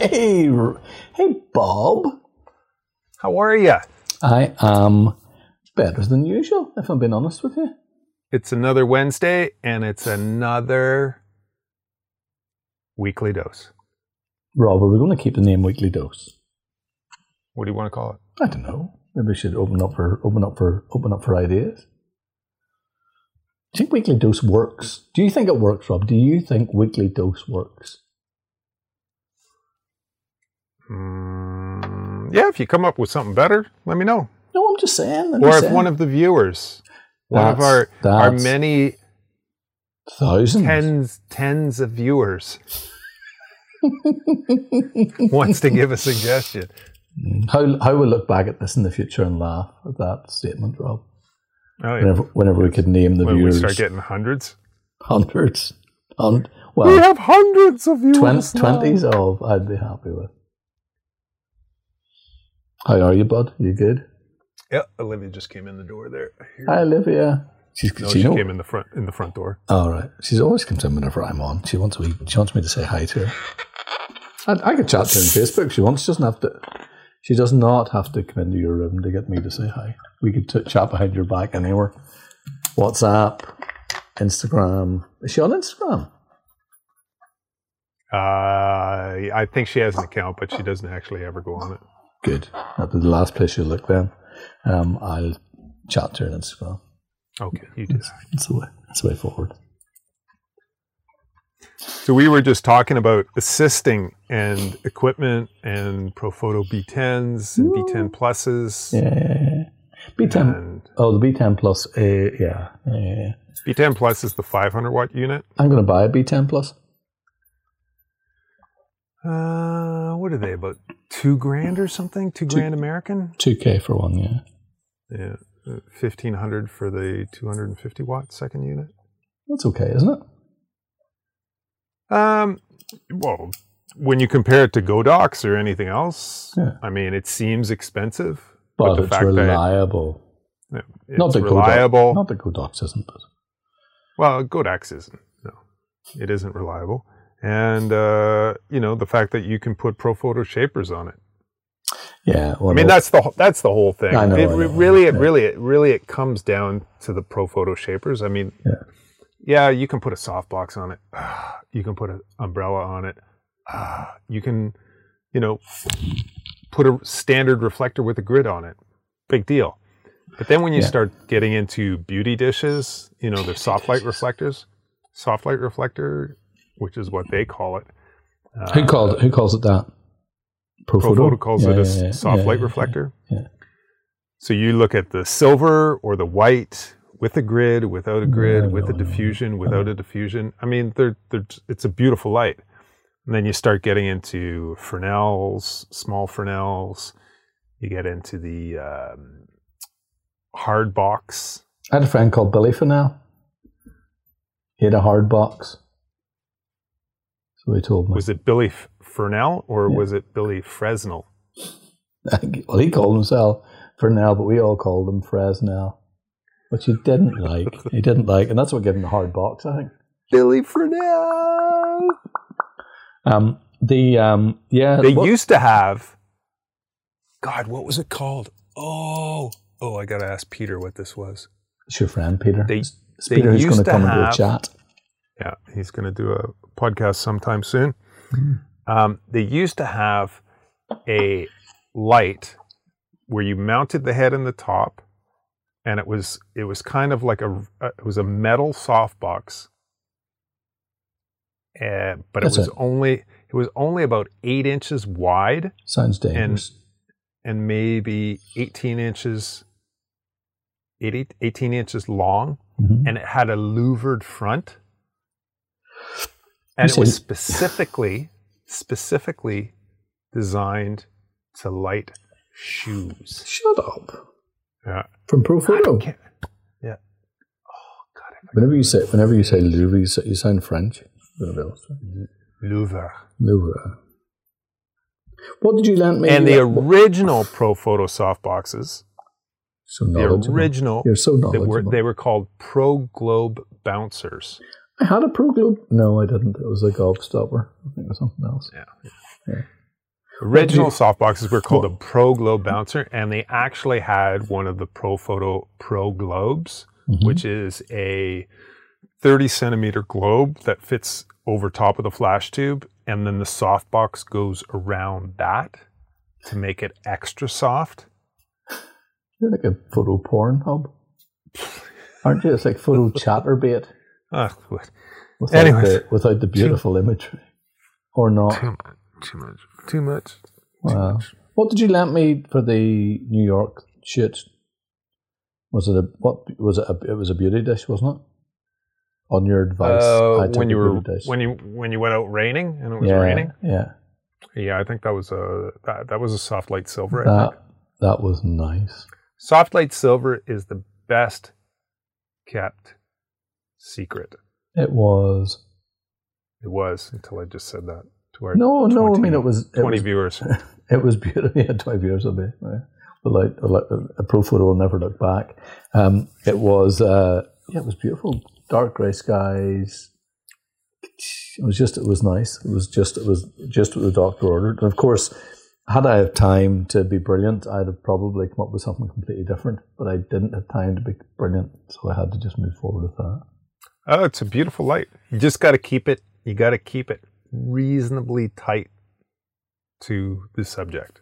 Hey, hey, Bob. How are you? I am better than usual, if I'm being honest with you. It's another Wednesday, and it's another weekly dose. Rob, are we going to keep the name Weekly Dose? What do you want to call it? I don't know. Maybe we should open up for open up for open up for ideas. Do you think Weekly Dose works? Do you think it works, Rob? Do you think Weekly Dose works? Mm, yeah, if you come up with something better, let me know. No, I'm just saying. I'm Or just if saying. one of the viewers, one of our our many thousands. tens tens of viewers wants to give a suggestion. How how we look back at this in the future and laugh at that statement, Rob. Oh, yeah. Whenever whenever we could name the When we viewers, start getting hundreds, hundreds, and we have hundreds of viewers. twenties of I'd be happy with. How are you, bud? You good? Yeah, Olivia just came in the door there. Hi, Olivia. She's No, she she came in the front in the front door. All right. She's always comes in whenever I'm on. She wants me. She wants me to say hi to her. I, I could chat to her on Facebook. She wants. She doesn't have to. She does not have to come into your room to get me to say hi. We could t- chat behind your back anywhere. WhatsApp, Instagram. Is she on Instagram? Uh, I think she has an account, but she doesn't actually ever go on it. Good. That'll be the last place you look then. Um, I'll chat to her on Instagram. Okay, you do. That's the way. That's the way forward. So we were just talking about assisting and equipment and Profoto B10s and B10 pluses. Yeah. B10. And Oh, the B10 plus. Uh, yeah. yeah, yeah, yeah. B10 plus is the 500 watt unit. I'm going to buy a B10 plus. Uh, what are they about two grand or something? Two grand American? 2K for one. Yeah. Yeah, uh, fifteen hundred for the 250 watt second unit. That's okay, isn't it? Um, well, when you compare it to Godox or anything else, Yeah. I mean, it seems expensive, But, the it's that reliable. it's not the reliable. Godox, not the Godox isn't, but Well, Godox isn't. No, it isn't reliable. And uh, you know the fact that you can put Profoto shapers on it. yeah. Well, I mean that's the that's the whole thing. I know, It I know, really, it yeah. really, it really, it comes down to the Profoto shapers. I mean, Yeah. yeah, you can put a softbox on it. You can put an umbrella on it. Ah, You can, you know, put a standard reflector with a grid on it. Big deal. But then when you Yeah. start getting into beauty dishes, you know, they're soft light reflectors, soft light reflector, which is what they call it. Uh, who called who calls it that? Profoto calls Yeah, it a yeah, soft light reflector. yeah. So you look at the silver or the white with a grid, without a grid, No, with no, a no, diffusion, without a diffusion. I mean, they're, they're, it's a beautiful light. And then you start getting into Fresnels, small Fresnels. You get into the um, hard box. I had a friend called Billy Fennell. He had a hard box. So he told me. Was it Billy F- Fresnel or Yeah. was it Billy Fresnel? well, he called himself Fresnel, but we all called him Fresnel, which he didn't like. He didn't like, and that's what gave him the hard box, I think. Billy Fresnel. Um, the um, yeah, They what- used to have. God, what was it called? Oh, oh, I gotta ask Peter what this was. it's your friend Peter. They- It's they Peter who's going to to come into a have- chat. Yeah, he's going to do a podcast sometime soon. Hmm. Um, they used to have a light where you mounted the head in the top, and it was it was kind of like a it was a metal softbox, uh, but That's it was it. only it was only about eight inches wide Sounds dangerous. and maybe eighteen inches. 80, 18 inches long, Mhm. and it had a louvered front and it was specifically specifically designed to light shoes Shut up. yeah From Profoto. Yeah oh god Whenever you say whenever you say Louvre, you, say, you sound French. Louvre. Louvre. What did you lend me? and the What- original Profoto soft boxes so the original You're so they knowledgeable. were they were called pro globe bouncers I had a Pro Globe. No, I didn't. It was a golf stopper. I think it was something else. yeah Yeah. Original softboxes were called a Pro Globe Bouncer, and they actually had one of the Profoto Pro Globes, Mhm. which is a 30 centimeter globe that fits over top of the flash tube, and then the softbox goes around that to make it extra soft. You're like a photo porn hub, aren't you? It's like photo Chaturbate Ah, what? without, Anyways. the, without the beautiful imagery, or not. Too much. Too much. Too much. Too Wow. much. What did you lend me for the New York shoot? Was it a what? Was it? A, it was a beauty dish, wasn't it? On your advice, Uh, I when you were dish. when you when you went out raining and it was yeah, raining. yeah, Yeah, I think that was a that, that was a soft light silver. I that think. that was nice. Soft light silver is the best kept secret. It was It was until I just said that to our no, no. I mean, it was it twenty was, viewers. it was beautiful. Yeah, twenty years of it. Right? But like a, a Profoto will never look back. Um, it was uh, yeah, it was beautiful. Dark grey skies. It was just, it was nice. It was just, it was just what the doctor ordered. And of course, had I had time to be brilliant, I'd have probably come up with something completely different. But I didn't have time to be brilliant, so I had to just move forward with that. Oh, it's a beautiful light. You just got to keep it. You got to keep it reasonably tight to the subject,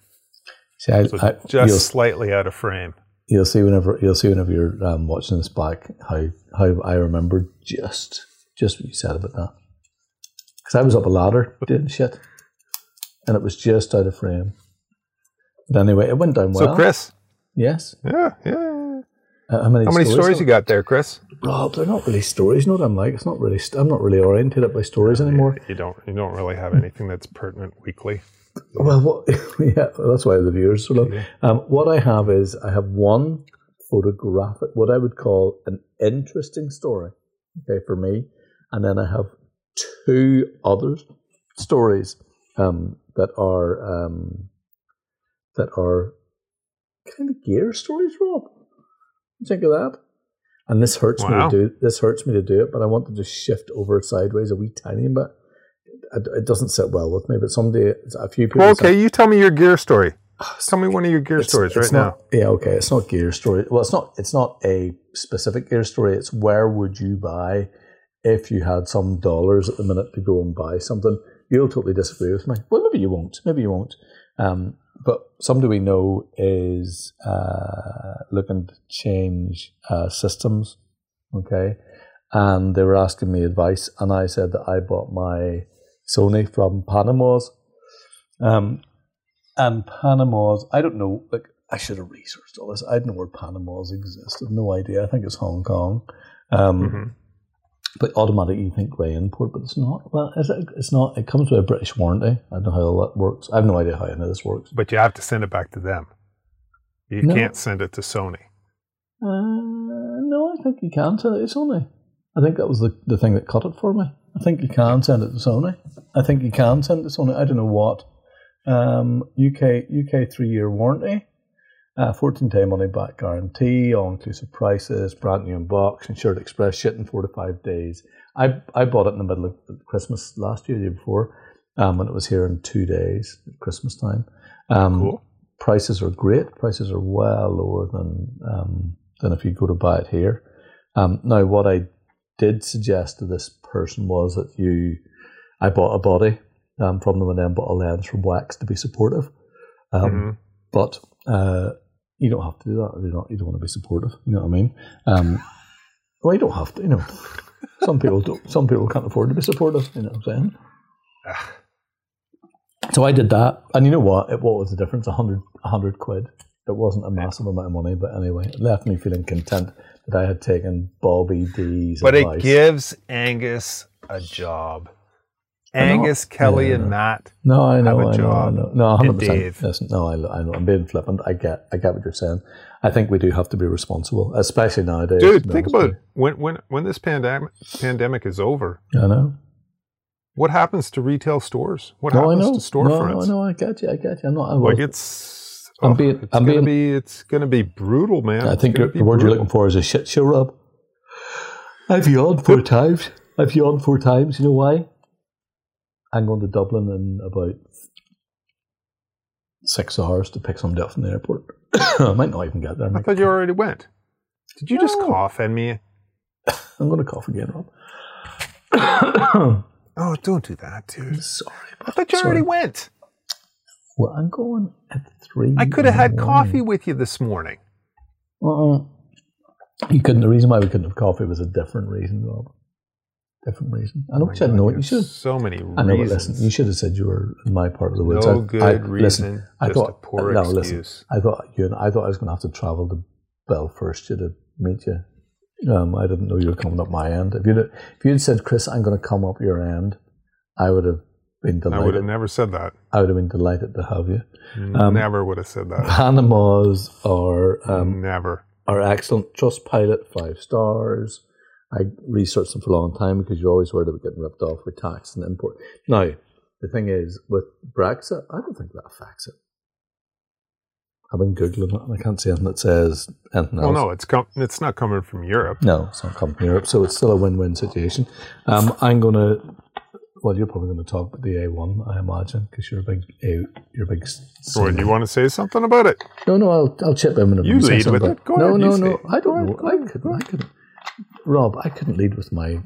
See, I, so I, just slightly out of frame. you'll see whenever you'll see whenever you're um, watching this back how how I remember just just what you said about that because I was up a ladder doing shit, and it was just out of frame. But anyway, it went down well. so, Chris, yes. yeah, yeah. Uh, how many, How many stories you got there, Chris? Rob, they're not really stories. You know what I'm like? It's not really. St- I'm not really oriented up by stories anymore. You don't. You don't really have anything that's pertinent weekly. Well, what, yeah, that's why the viewers sort of. Yeah. Um, what I have is I have one photographic, what I would call an interesting story, okay, for me, and then I have two other stories um, that are um, that are kind of gear stories. Rob, think of that. And this hurts Wow. me to do. This hurts me to do it, but I want to just shift over sideways a wee tiny bit. It, it doesn't sit well with me, but someday a few people. Well, said- okay, you tell me your gear story. Tell me one of your gear it's- stories it's right not- Yeah, okay. It's not gear story. Well, it's not. It's not a specific gear story. It's where would you buy if you had some dollars at the minute to go and buy something. You'll totally disagree with me. Well, maybe you won't. Maybe you won't. Um, but somebody we know is uh, looking to change uh, systems. Okay, and they were asking me advice, and I said that I bought my Sony from Panamoz. Um, and Panamoz, I don't know, like, I should have researched all this. I don't know where Panamoz exist. I have no idea. I think it's Hong Kong. Um, now. But automatically you think grey import, but it's not. Well, is it, it's not. It comes with a British warranty. I don't know how all that works. I have no idea how any of this works. But you have to send it back to them. You No. can't send it to Sony. Uh, no, I think you can send it to Sony. I think that was the, the thing that cut it for me. I think you can send it to Sony. I think you can send it to Sony. I don't know what. Um, UK UK three year warranty, uh, 14 day money back guarantee, all inclusive prices, brand new in box, insured express shit in four to five days. I I bought it in the middle of Christmas last year, the year before, um, and it was here in two days at Christmas time. Um, Cool. prices are great. Prices are well lower than um, than if you go to buy it here. Um, now, what I did suggest to this person was that you, I bought a body um, from them and then bought a lens from Wex to be supportive. Um, Mhm. But uh, you don't have to do that. You don't. You don't want to be supportive. You know what I mean? Um, well, you don't have to. You know, some people don't. Some people can't afford to be supportive. You know what I'm saying? So I did that, and you know what? It, what was the difference? A hundred, a hundred quid. It wasn't a massive amount of money, but anyway, it left me feeling content that I had taken Bobby D's But advice. it gives Angus a job. I know. Angus, Kelly, Yeah, and I. Matt. no, I know, have a I know, I know. No, hundred percent. Listen, no, I, I know. I'm being flippant. I get, I get what you're saying. I think we do have to be responsible, especially nowadays. Dude, think about when when when this pandemic pandemic is over. I know. What happens to retail stores? What No, I happens know. to storefronts? No, no, I get you. I get you. I'm not. I Like will- it's, I'm oh, being- it's I'm gonna being- be it's gonna be brutal, man. I think gonna your- be the word you're looking for is a shit show, Rob. I've yawned four times. I've yawned four times. You know why? I'm going to Dublin in about six hours to pick somebody up from the airport. I might not even get there. I I thought you already went. Did you just cough at me? I'm going to cough again, Rob. Oh, don't do that, dude. Sorry. I thought you Sorry. already went. Well, I'm going at three. I could have had coffee with you this morning. Uh-uh. You couldn't. The reason why we couldn't have coffee was a different reason, Rob. Different reason. I know Oh you my said no. you should. So many Reasons. I know, listen. You should have said you were in my part of the woods. no I, good I, reason. Listen, I thought. a poor no, excuse. listen. I thought you. And I thought I was going to have to travel to Belfast to meet you. Um, I didn't know you were coming up my end. If you'd if you'd said, Chris, I'm going to come up your end, I would have been delighted. I would have never said that. I would have been delighted to have you. Um, never would have said that. Panamoz are um, never. are excellent. Trustpilot, five stars. I researched them for a long time because you're always worried about getting ripped off with tax and import. Now, the thing is, with Brexit, I don't think that affects it. I've been Googling it and I can't see anything that says anything Well, no, it's com- it's not coming from Europe. No, it's not coming from Europe, so it's still a win-win situation. Um, I'm going to, well, you're probably going to talk about the A1, I imagine, because you're a big, A, you're a big. Or do you want to say something about it? No, no, I'll, I'll chip in You you lead with it. Go no, ahead, no, no. I don't ahead, know. go I couldn't. go I ahead. Rob, I couldn't lead with my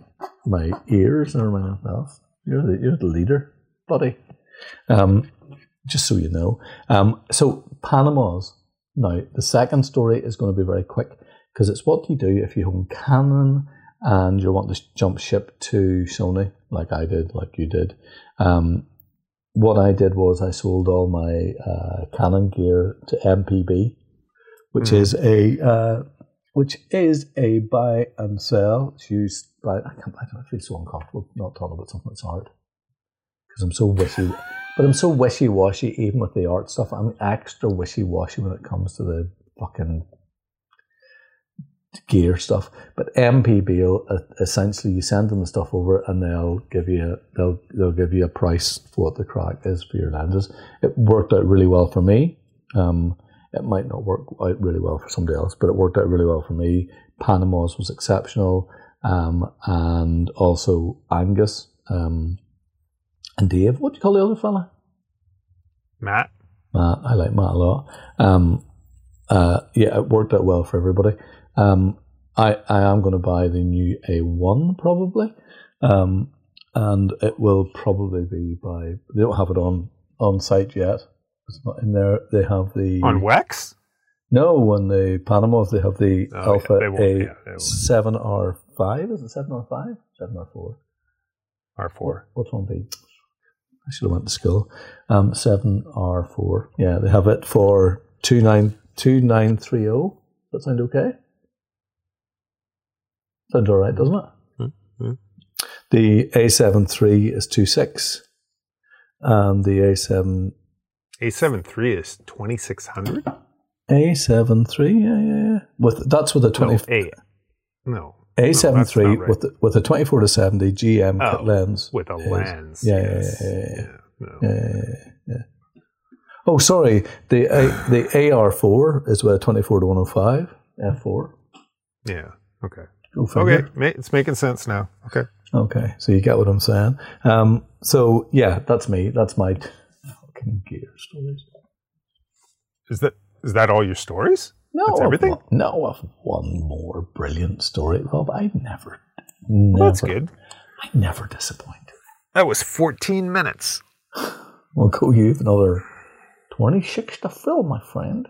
my ears or my mouth. You're the you're the leader, buddy. Um, just so you know. Um, so Panamoz now the second story is going to be very quick because it's what you do if you own Canon and you want to jump ship to Sony, like I did, like you did. Um, what I did was I sold all my uh, Canon gear to MPB, which Mhm. is a uh, which is a buy and sell. It's used by I can't. I don't feel so uncomfortable not talking about something that's art because I'm so wishy. But I'm so wishy washy even with the art stuff. I'm extra wishy washy when it comes to the fucking gear stuff. But MPB will uh, essentially you send them the stuff over and they'll give you they'll they'll give you a price for what the crack is for your lenses. It worked out really well for me. Um, it might not work out really well for somebody else, but it worked out really well for me. Panamoz was exceptional, um, and also Angus um, and Dave. What do you call the other fella? Matt, Matt. I like Matt a lot. Um, uh, yeah, it worked out well for everybody. Um, I, I am going to buy the new A1 probably, um, and it will probably be by. They don't have it on on site yet. It's not in there. They have the on Wex? no on the Panamoz. They have the Oh, Alpha yeah, A yeah, seven R five. Is it seven R five? Seven R four. R4. What's one be? I should have went to school. Um, seven R four. Yeah, they have it for two nine two nine three zero. That sound okay? Sounds all right, doesn't it? Mhm. The A seven three is two six, and the A seven A7 III is 2600? A seven three. Yeah, yeah, yeah. With that's with a No, twenty A. No. A seven that's three right. with the, with a twenty four to seventy GM Oh, kit lens. With a is- lens. Yeah, yeah, yes. yeah, yeah, yeah. no. Yeah, yeah. Oh, sorry. The A, the AR4 is with a 24 to 105 f4. Yeah. Okay. Okay. It's making sense now. Okay. Okay. So you get what I'm saying. Um, so yeah, that's me. That's my gear stories. Is that is that all your stories? No, That's everything? no, I've one more brilliant story, Rob. I never, Well, that's good. I never disappoint. That was 14 minutes. Well, go you have another 26 to fill, my friend.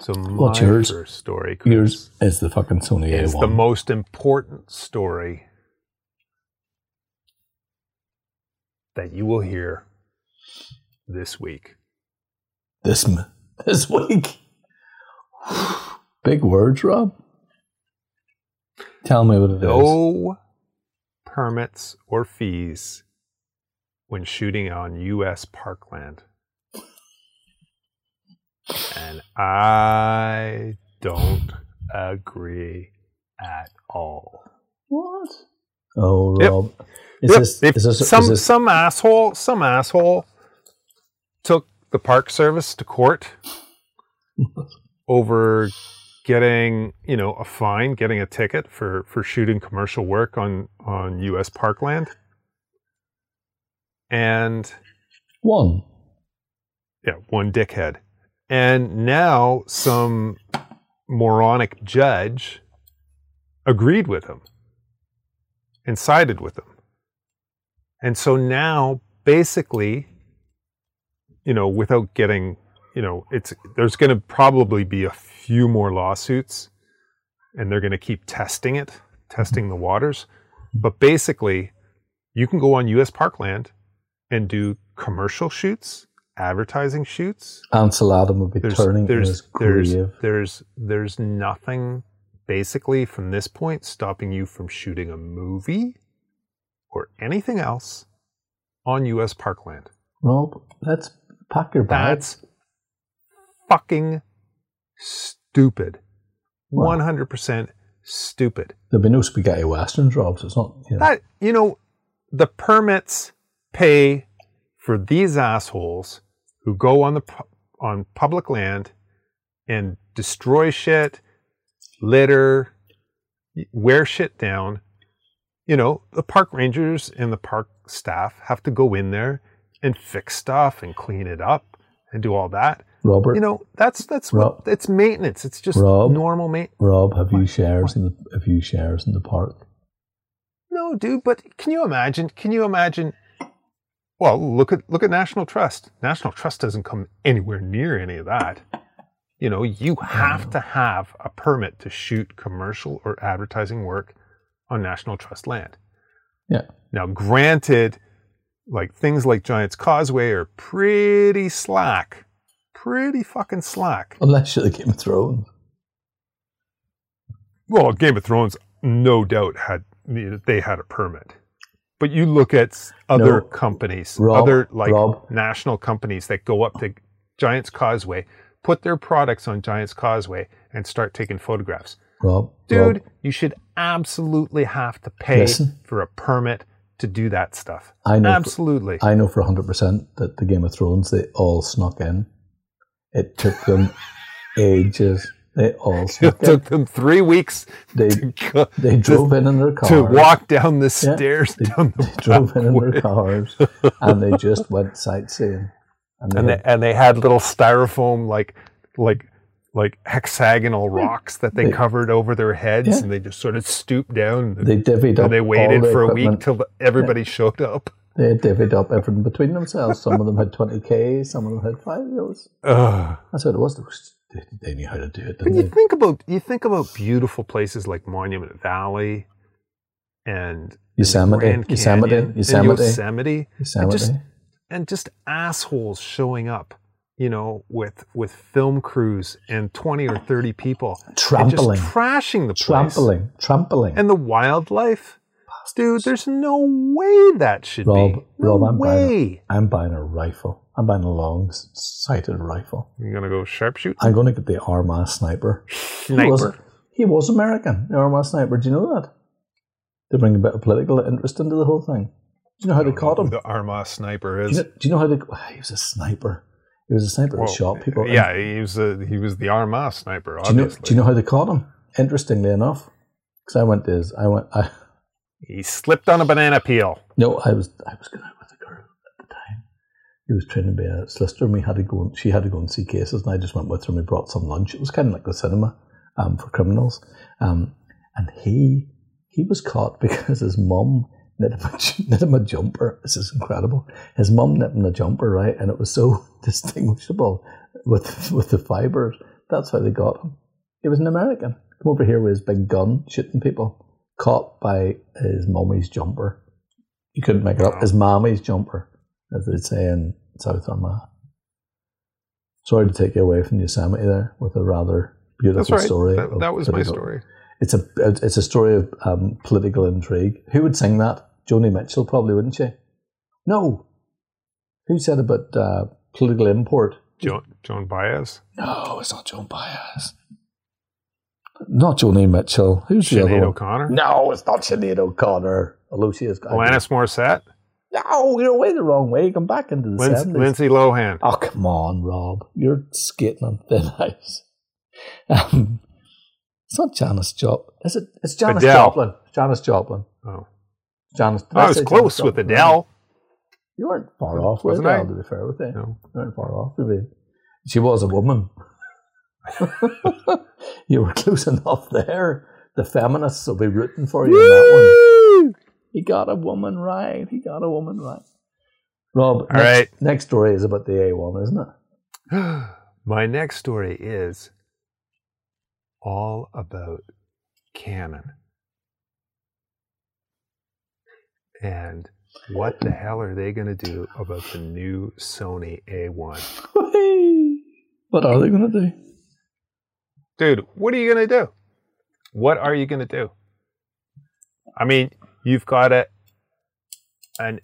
So my What's yours? first story, Chris, Yours is the fucking Sony is A1. It's the most important story that you will hear this week. this this week. Big words, Rob. Tell me what it is. No permits or fees when shooting on U.S. parkland. And I don't agree at all. What? Oh, Yep. Rob. Is Yep, this, if is this, some is this some asshole some asshole took the park service to court over getting you know a fine, getting a ticket for for shooting commercial work on on U.S. parkland. and One. yeah, one dickhead. And now some moronic judge agreed with him and sided with them. And so now basically, you know, without getting, you know, it's there's going to probably be a few more lawsuits and they're going to keep testing it, testing the waters. But basically, you can go on US parkland and do commercial shoots, advertising shoots, Ansel Adam would be there's turning in there's there's there's there's nothing basically from this point stopping you from shooting a movie or anything else on US parkland. Rob, let's pack your bags. That's fucking stupid. Wow. 100% stupid. There'll be no spaghetti westerns, Rob. So it's not. You know, That you know the permits pay for these assholes who go on the on public land and destroy shit, litter, wear shit down. You know, the park rangers and the park staff have to go in there and fix stuff and clean it up and do all that. Robert, You know, that's that's Rob- what it's maintenance. It's just Rob? normal maintenance. Rob, have you shares in the have you shares in the park? No, dude, but can you imagine? Can you imagine? Well, look at look at National Trust. National Trust doesn't come anywhere near any of that. You know, you have mm. to have a permit to shoot commercial or advertising work on National Trust land. Yeah. Now, granted, like things like Giants Causeway are pretty slack, pretty fucking slack. Unless you're the Game of Thrones. Well, Game of Thrones, no doubt had they had a permit. But you look at other No. companies, Rob, other like Rob. national companies that go up to Giants Causeway, put their products on Giants Causeway, and start taking photographs. Rob, Dude, Rob, you should absolutely have to pay Listen. for a permit to do that stuff. I know. For, Absolutely. I know for hundred percent that the Game of Thrones they all snuck in. It took them ages. They all it snuck in. took them three weeks They to, go, they drove in in their cars. to walk down the Yeah, stairs They, down the they drove in in their cars, and they just went sightseeing. And they, and they, had- and they had little styrofoam like like like hexagonal rocks that they They- covered over their heads Yeah. and they just sort of stooped down and they divvied up. and they waited for a week till the, everybody showed up They divvied up everything between themselves. Some of them had twenty k, some of them had five. Was, Ugh. that's what it was. They They, they knew how to do it, but you they? think about you think about beautiful places like monument valley and and the Yosemite, Yosemite, and Yosemite. Yosemite Yosemite. just- and just assholes showing up you know with with film crews and 20 or 30 people trampling, just trashing the place trampling, trampling. and the wildlife dude there's no way that should Rob, be no Rob, I'm buying way I'm buying a rifle. I'm buying a long-sighted rifle. you're gonna go sharpshoot I'm going to get the Armagh sniper. He was, sniper he was American, the Armagh sniper. Do you know that? To bring a bit of political interest into the whole thing. Do you know how they caught him? the Armagh sniper Do is you know, do you know how they? He was a sniper. He was a sniper that shot people. yeah he was a, he was the Armagh sniper Do you know? Do you know how they caught him? Interestingly enough, because I went to his, I went. I he slipped on a banana peel no, I was I was going out with a girl at the time. He was training to be a solicitor, and we had to go. and- She had to go and see cases, and I just went with her. and We brought some lunch. It was kind of like the cinema um, for criminals. Um, and he he was caught because his mum knit him, a, knit him a jumper. This is incredible. His mum knit him a jumper, right? And it was so distinguishable with with the fibers. That's how they got him. He was an American. Come over here with his big gun, shooting people. Caught by his mummy's jumper. You couldn't make it up. His mommy's jumper, as they'd say in South Armagh. Sorry to take you away from Yosemite there with a rather beautiful right story. that, that was my story It's a it's a story of um, political intrigue. Who would sing that? Joni Mitchell probably wouldn't she? No. Who said about uh, political import? joan, joan baez No, it's not Joan Baez. Not Joni Mitchell. Who's the other Sinead one? o'connor No, it's not Sinead O'Connor. Lucia's got. alanis morissette No, you're away the wrong way. Come back into the Lindsay, 70s. lindsay lohan Oh, come on, Rob. You're skating on thin ice. Um, it's not Janis Joplin. Is it? It's Janis Adele. Joplin. Janis Joplin. oh Janis. did i was close Janis with Joplin? adele You weren't far off with Wasn't it, I? I'll be fair with you. No. You weren't far off with it. She was a woman. you were close enough there. The feminists will be rooting for you in that one. He got a woman right. He got a woman right. Rob, All next, right. next story is about the A1, isn't it? My next story is all about Canon. And what the hell are they going to do about the new Sony A1? what are they going to do? Dude, what are you going to do? What are you going to do? I mean, you've got a an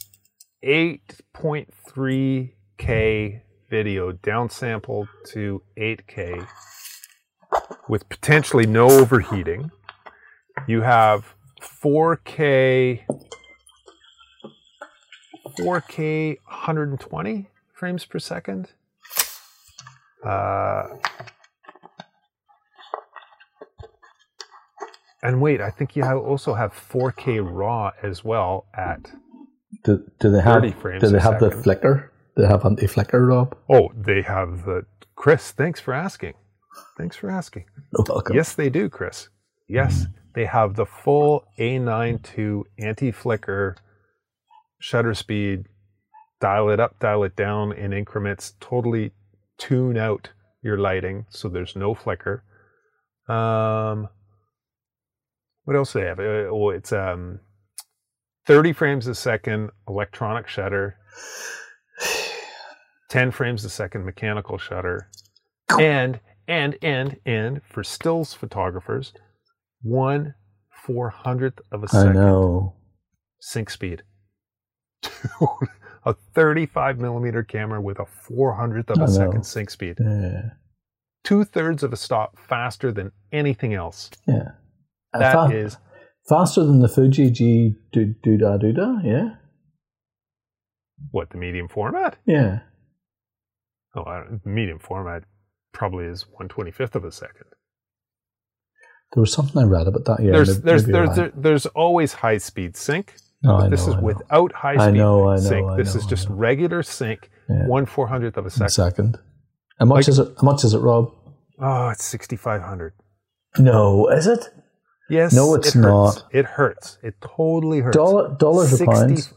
8.3K video downsampled to 8K with potentially no overheating. You have 4K 4K 120 frames per second. Uh, and wait, I think you have also have 4K RAW as well at Do, do they have, 30 frames do they have the flicker? They have anti flicker, Rob? Oh, they have the Chris. Thanks for asking. Thanks for asking. No, welcome. Yes, they do, Chris. Yes, they have the full A92 anti-flicker shutter speed. Dial it up, dial it down in increments. Totally tune out your lighting so there's no flicker. Um, what else do they have? Uh, oh, it's um, 30 frames a second electronic shutter. 10 frames a second mechanical shutter and and and and for stills photographers one four hundredth of a second I know. sync speed a 35 millimeter camera with a four hundredth of a second sync speed Yeah. two-thirds of a stop faster than anything else Yeah. That fa- is faster than the Fuji G do do da do da, yeah? what the medium format Yeah. oh medium format probably is 125th of a second There was something I read about that. Yeah, there's there's there's there, there's always high speed sync No, I this know, is I without high I speed know, I know, sync. I this know, is just regular sync, Yeah. one four hundredth of a A second. second. How much Like- is it? How much is it, Rob? Oh, it's sixty five hundred. No, is it Yes, No, it's it not. It hurts. It totally hurts. dollar dollars or 60 pounds?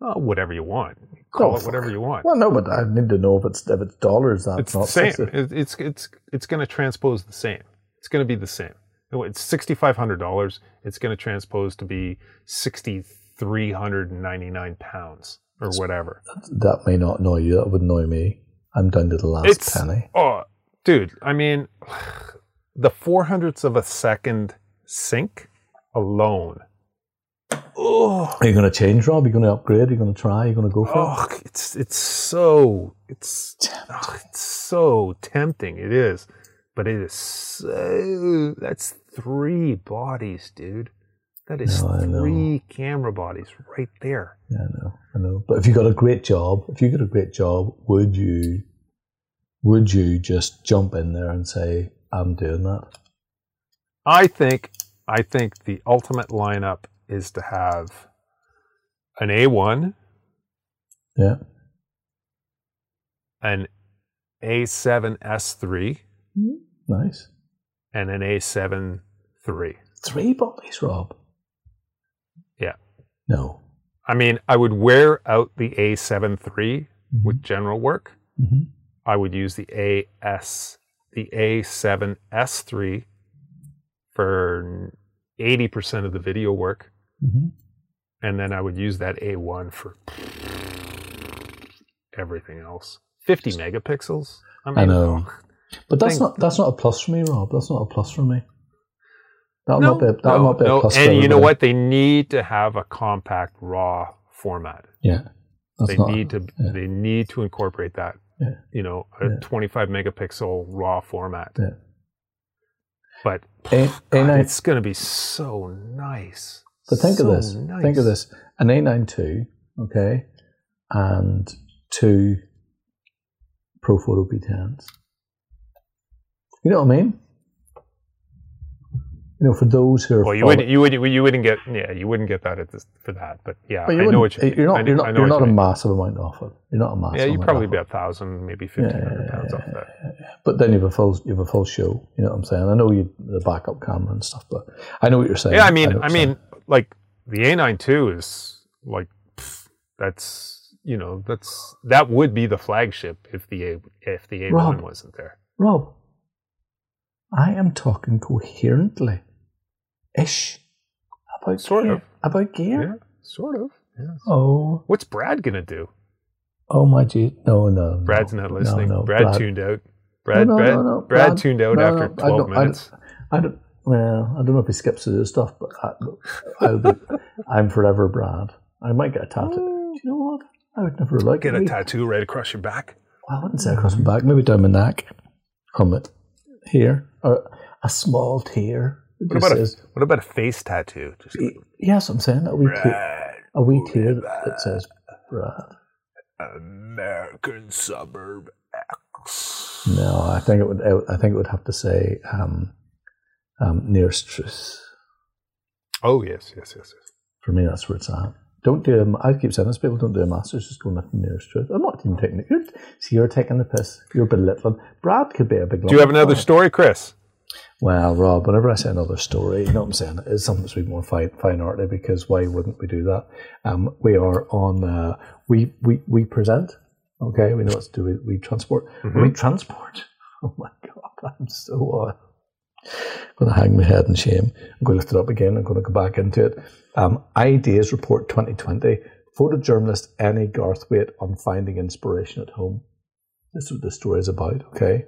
Oh, whatever you want. Call Oh, it whatever you want. Well, no, but I need to know if it's if it's dollars. That's it's not the same. It, it's it's it's going to transpose the same. It's going to be the same. It's sixty five hundred dollars. It's going to transpose to be sixty three hundred and ninety nine pounds or whatever. That may not annoy you. That would annoy me. I'm down to the last It's penny. oh, dude. I mean, the four hundredths of a second sync alone. Oh, Are you going to change, Rob? Are you going to upgrade? Are you going to try? Are you going to go for it? oh, it's it's so it's oh, it's so tempting. It is, but it is so. That's three bodies, dude. That is No, three camera bodies right there. Yeah, I know, I know. But if you got a great job, if you got a great job, would you, would you just jump in there and say, "I'm doing that"? I think I think the ultimate lineup is to have an A1, Yeah. an A7 S3, Nice. and an A7 3. Three bodies, Rob. Yeah. No. I mean, I would wear out the A7 III Mhm. with general work. Mhm. I would use the AS, the A7 S3 for 80% of the video work. Mhm. And then I would use that A1 for everything else. 50 megapixels. I mean, I know. But that's Think- not that's not a plus for me, Rob. That's not a plus for me. That'll no, not be a, that'll no, not be no. a plus. for And you know what? They need to have a compact RAW format. Yeah. That's they need to yeah. they need to incorporate that. Yeah. You know, a Yeah. 25 megapixel raw format. Yeah. But A, God, A9, it's going to be so nice. But think So of this. nice. Think of this. An A92, okay, and two Profoto B10s. You know what I mean? You know, for those who are Well, you wouldn't, you wouldn't, you wouldn't get, yeah, you wouldn't get that at this, for that. But yeah, But you I know what you. You're I not. You're I not. You're not a mean. massive amount off it. You're not a massive. Yeah, you amount probably be a thousand, maybe fifteen hundred pounds off that. But then you have a full. You have a full show. You know what I'm saying? I know you the backup camera and stuff, but I know what you're saying. Yeah, I mean, know I, mean, like the A92 is like pff, that's you know that's that would be the flagship if the A if the A1 Rob. wasn't there. Rob. I am talking coherently, ish, about Sort gear. of. about gear. Yeah, sort of. Yeah. Oh, What's Brad gonna do? oh my gee, no, no, no. Brad's not listening. no, Brad, tuned out. Brad, no, Brad, no, no, Brad, Brad- tuned out no, after no, twelve don't- I minutes. I don't. Well, I don't know if he skips to this stuff, but I, I'll be, I'm forever Brad. I might get a tattoo. Do you know what? I would never like Get a it. tattoo right across your back. Well, I wouldn't say across my back. Maybe down my neck, from it here, or a small tear. What just about a what about a face tattoo? Just like, yes, I'm saying a wee tear, a wee tear that, that says Brad. American Suburb X. No, I think it would. I think it would have to say um, um, nearest truth. Oh yes, yes, yes, yes. For me, that's where it's at. Don't do a, I keep saying this, people don't do a master's, just go with the nearest truth. I'm not even taking it. You're, see, you're taking the piss. You're belittling. Brad could be a big Do you have another story? story, Chris? Well, Rob, whenever I say another story, you know what I'm saying? It's something that's bit more fine, fine arty because why wouldn't we do that? Um, we are on, uh, we, we, we present, okay? We know what to do. We, we transport. We transport. Oh my God, I'm so, uh, going to hang my head in shame. I'm going to lift it up again. I'm going to go back into it. Um, Ideas Report 2020. Photojournalist Annie Garthwaite on finding inspiration at home. This is what this story is about, okay?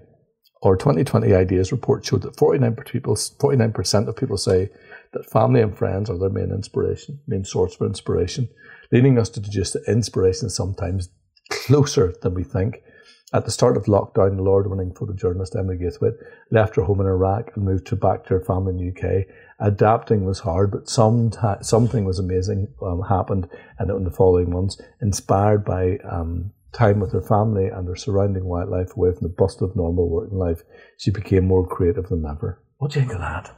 Our 2020 Ideas Report showed that 49% people, 49% of people say that family and friends are their main inspiration, main source for inspiration, leading us to deduce that inspiration is sometimes closer than we think. At the start of lockdown, the award-winning photojournalist Emily Garthwaite left her home in Iraq and moved to back to her family in the UK. Adapting was hard, but some something was amazing um, happened and in the following months, inspired by um, time with her family and her surrounding wildlife away from the bust of normal working life, she became more creative than ever. What do you think of that?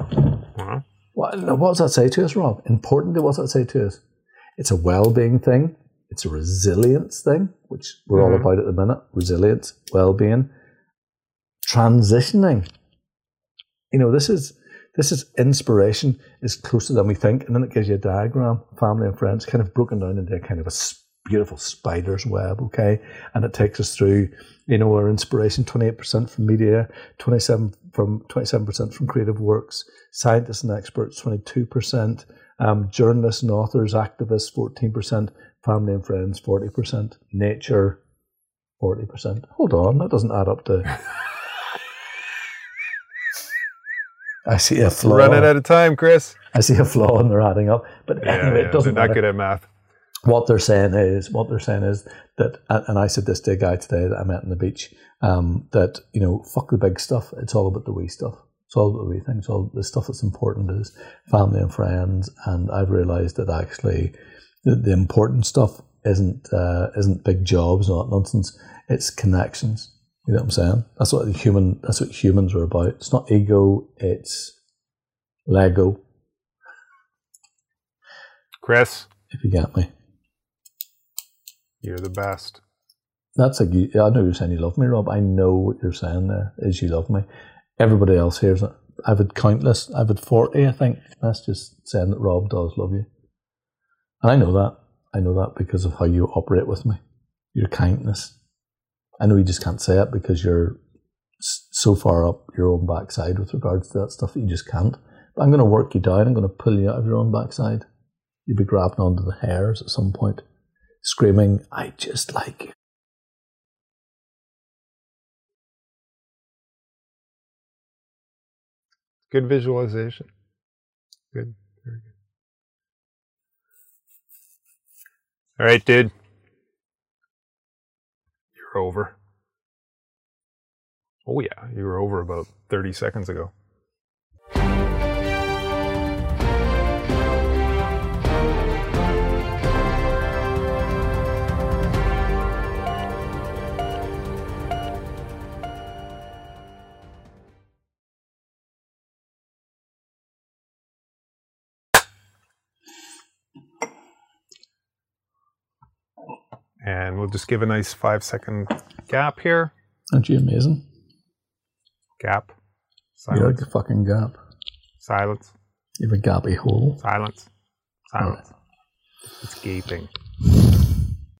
Uh-huh. What, no, what does that say to us, Rob? Importantly, what does that say to us? It's a well-being thing. It's a resilience thing, which we're all Mhm. about at the minute. Resilience, well-being, transitioning. You know, this is this is inspiration is closer than we think, and then it gives you a diagram, family and friends, kind of broken down into a kind of a beautiful spider's web. Okay, and it takes us through. You know, our inspiration: twenty-eight percent from media, twenty-seven from twenty-seven percent from creative works, scientists and experts, twenty-two percent, um, journalists and authors, activists, fourteen percent, family and friends, forty percent, nature, forty percent. Hold on, that doesn't add up to. I see a flaw. Running out of time, Chris. I see a flaw in their adding up, but Yeah, anyway, yeah, it doesn't they're not matter good at math. what they're saying is what they're saying is that and and I said this to a guy today that I met on the beach um, that you know fuck the big stuff it's all about the wee stuff it's all about the wee things all the stuff that's important is family and friends and I've realized that actually the, the important stuff isn't uh, isn't big jobs or not nonsense it's connections you know what I'm saying that's what the human that's what humans are about it's not ego it's Lego Chris, if you get me you're the best. That's you, I know you're saying you love me, Rob. I know what you're saying there is you love me. Everybody else hears it. I've had countless. I've had forty, I think. That's just saying that Rob does love you. And I know that. I know that because of how you operate with me. Your kindness. I know you just can't say it because you're so far up your own backside with regards to that stuff that you just can't. But I'm going to work you down. I'm going to pull you out of your own backside. You'll be grabbing onto the hairs at some point, screaming, "I just like you." Good visualization. Good. All right, dude. You're over. Oh, yeah. You were over about 30 seconds ago. And we'll just give a nice five second gap here. Aren't you amazing? Gap. You're like a fucking gap. Silence. You have a gappy hole. Silence. Silence. It's gaping.